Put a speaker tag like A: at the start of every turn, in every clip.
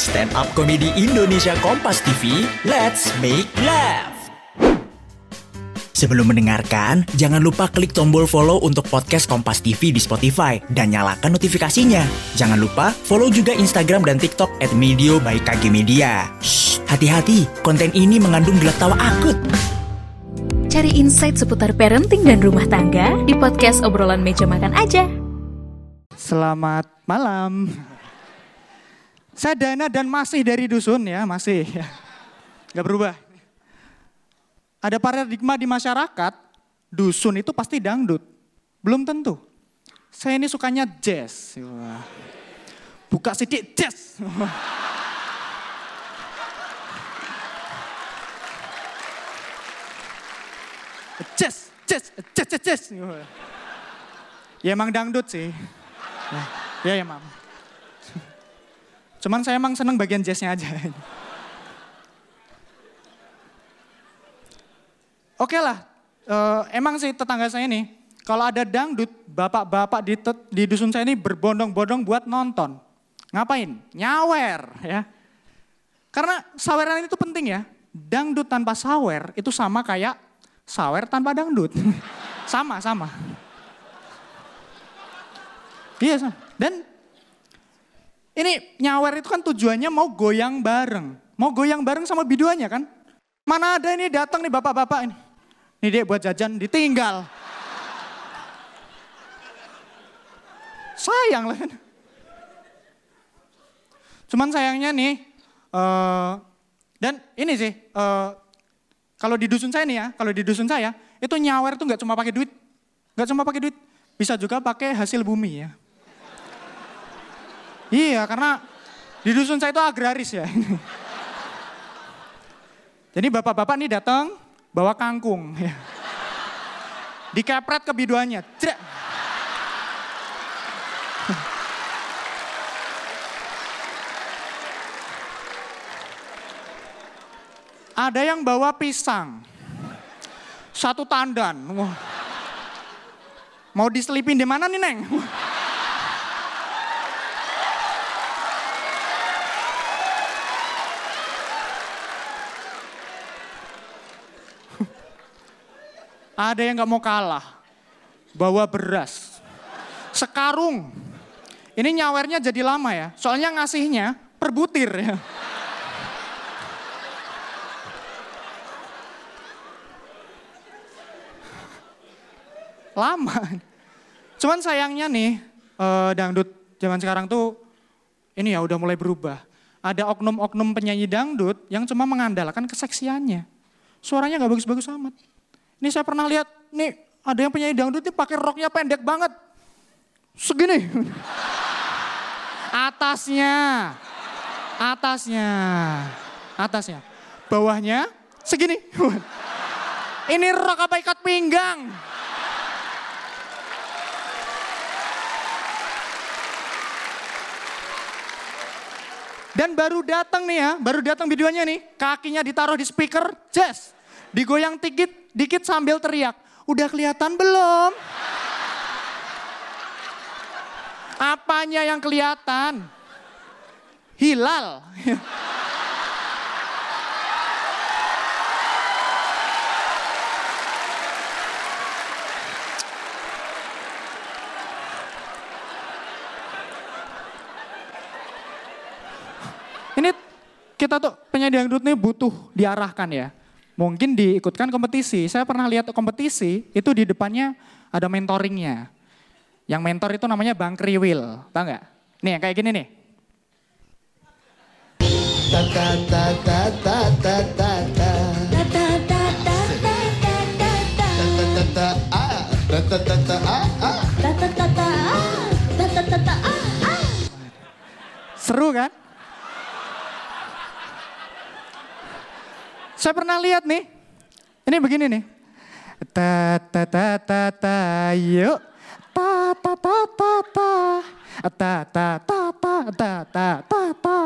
A: stand up komedi Indonesia Kompas TV. Let's make laugh. Sebelum mendengarkan, jangan lupa klik tombol follow untuk podcast Kompas TV di Spotify dan nyalakan notifikasinya. Jangan lupa follow juga Instagram dan TikTok at Medio by KG Media. Shh, hati-hati, konten ini mengandung gelak tawa akut.
B: Cari insight seputar parenting dan rumah tangga di podcast obrolan meja makan aja.
C: Selamat malam. Saya Dana dan masih dari dusun ya, masih. Gak berubah. Ada paradigma di masyarakat, dusun itu pasti dangdut. Belum tentu. Saya ini sukanya jazz. Buka sidik jazz. jazz, jazz, jazz, jazz, jazz. Ya emang dangdut sih. Ya, ya, ya. Cuman saya emang seneng bagian jazznya aja. Oke lah, uh, emang sih tetangga saya nih, kalau ada dangdut, bapak-bapak di, di dusun saya ini berbondong-bondong buat nonton. Ngapain? Nyawer ya. Karena saweran itu penting ya. Dangdut tanpa sawer itu sama kayak sawer tanpa dangdut. sama, sama. Iya, sama. Dan ini nyawer itu kan tujuannya mau goyang bareng. Mau goyang bareng sama biduannya kan. Mana ada ini datang nih bapak-bapak ini. Ini dek buat jajan ditinggal. Sayang lah. Cuman sayangnya nih, uh, dan ini sih, uh, kalau di dusun saya nih ya, kalau di dusun saya, itu nyawer tuh nggak cuma pakai duit, nggak cuma pakai duit, bisa juga pakai hasil bumi ya. Iya, karena di dusun saya itu agraris ya. Jadi bapak-bapak nih datang, bawa kangkung. Ya. Dikepret ke biduannya. Cek. Ada yang bawa pisang. Satu tandan. Mau diselipin di mana nih, Neng? Ada yang nggak mau kalah. Bawa beras. Sekarung. Ini nyawernya jadi lama ya. Soalnya ngasihnya per butir ya. Lama. Cuman sayangnya nih, uh, dangdut zaman sekarang tuh ini ya udah mulai berubah. Ada oknum-oknum penyanyi dangdut yang cuma mengandalkan keseksiannya. Suaranya nggak bagus-bagus amat. Ini saya pernah lihat, nih ada yang penyanyi dangdut ini pakai roknya pendek banget. Segini. Atasnya. Atasnya. Atasnya. Bawahnya segini. Ini rok apa ikat pinggang? Dan baru datang nih ya, baru datang videonya nih, kakinya ditaruh di speaker, jazz. Digoyang dikit, dikit sambil teriak. Udah kelihatan belum? Apanya yang kelihatan? Hilal. Ini kita tuh penyanyi dangdut nih butuh diarahkan ya mungkin diikutkan kompetisi. Saya pernah lihat kompetisi, itu di depannya ada mentoringnya. Yang mentor itu namanya Bang Kriwil, tau nggak? Nih kayak gini nih. Seru kan? Saya pernah lihat nih. Ini begini nih. Ta ta ta ta ta yuk. Ta ta ta ta ta. Ta ta ta ta ta ta ta ta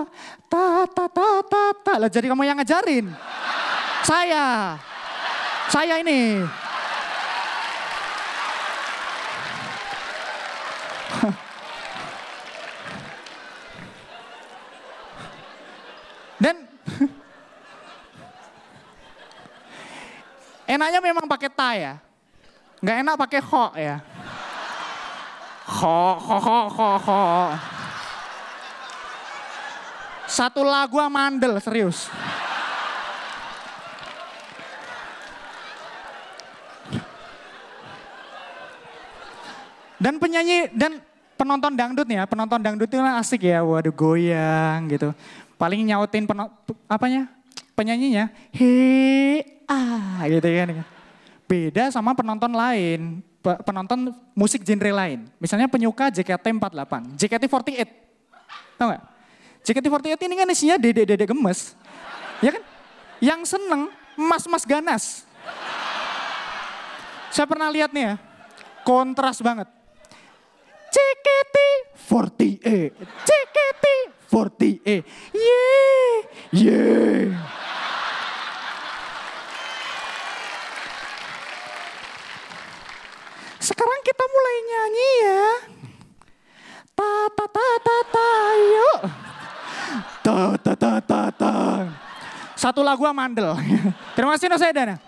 C: ta ta ta ta ta. Lah jadi kamu yang ngajarin. Saya. Saya ini. Dan enaknya memang pakai ta ya. Nggak enak pakai ho ya. Ho, ho, ho, ho, ho. Satu lagu mandel, serius. Dan penyanyi dan penonton dangdut ya, penonton dangdut itu kan asik ya, waduh goyang gitu. Paling nyautin peno, apanya? Penyanyinya, he ah gitu kan. Beda sama penonton lain, penonton musik genre lain. Misalnya penyuka JKT48, JKT48. Tahu gak? JKT48 ini kan isinya dede-dede gemes. Ya kan? Yang seneng mas-mas ganas. Saya pernah lihat nih ya, kontras banget. JKT48, JKT48, yeah, yeah. Sekarang kita mulai nyanyi ya. Ta ta ta ta ta yuk. Ta ta ta ta ta. Satu lagu mandel. Terima kasih Nusa Dana.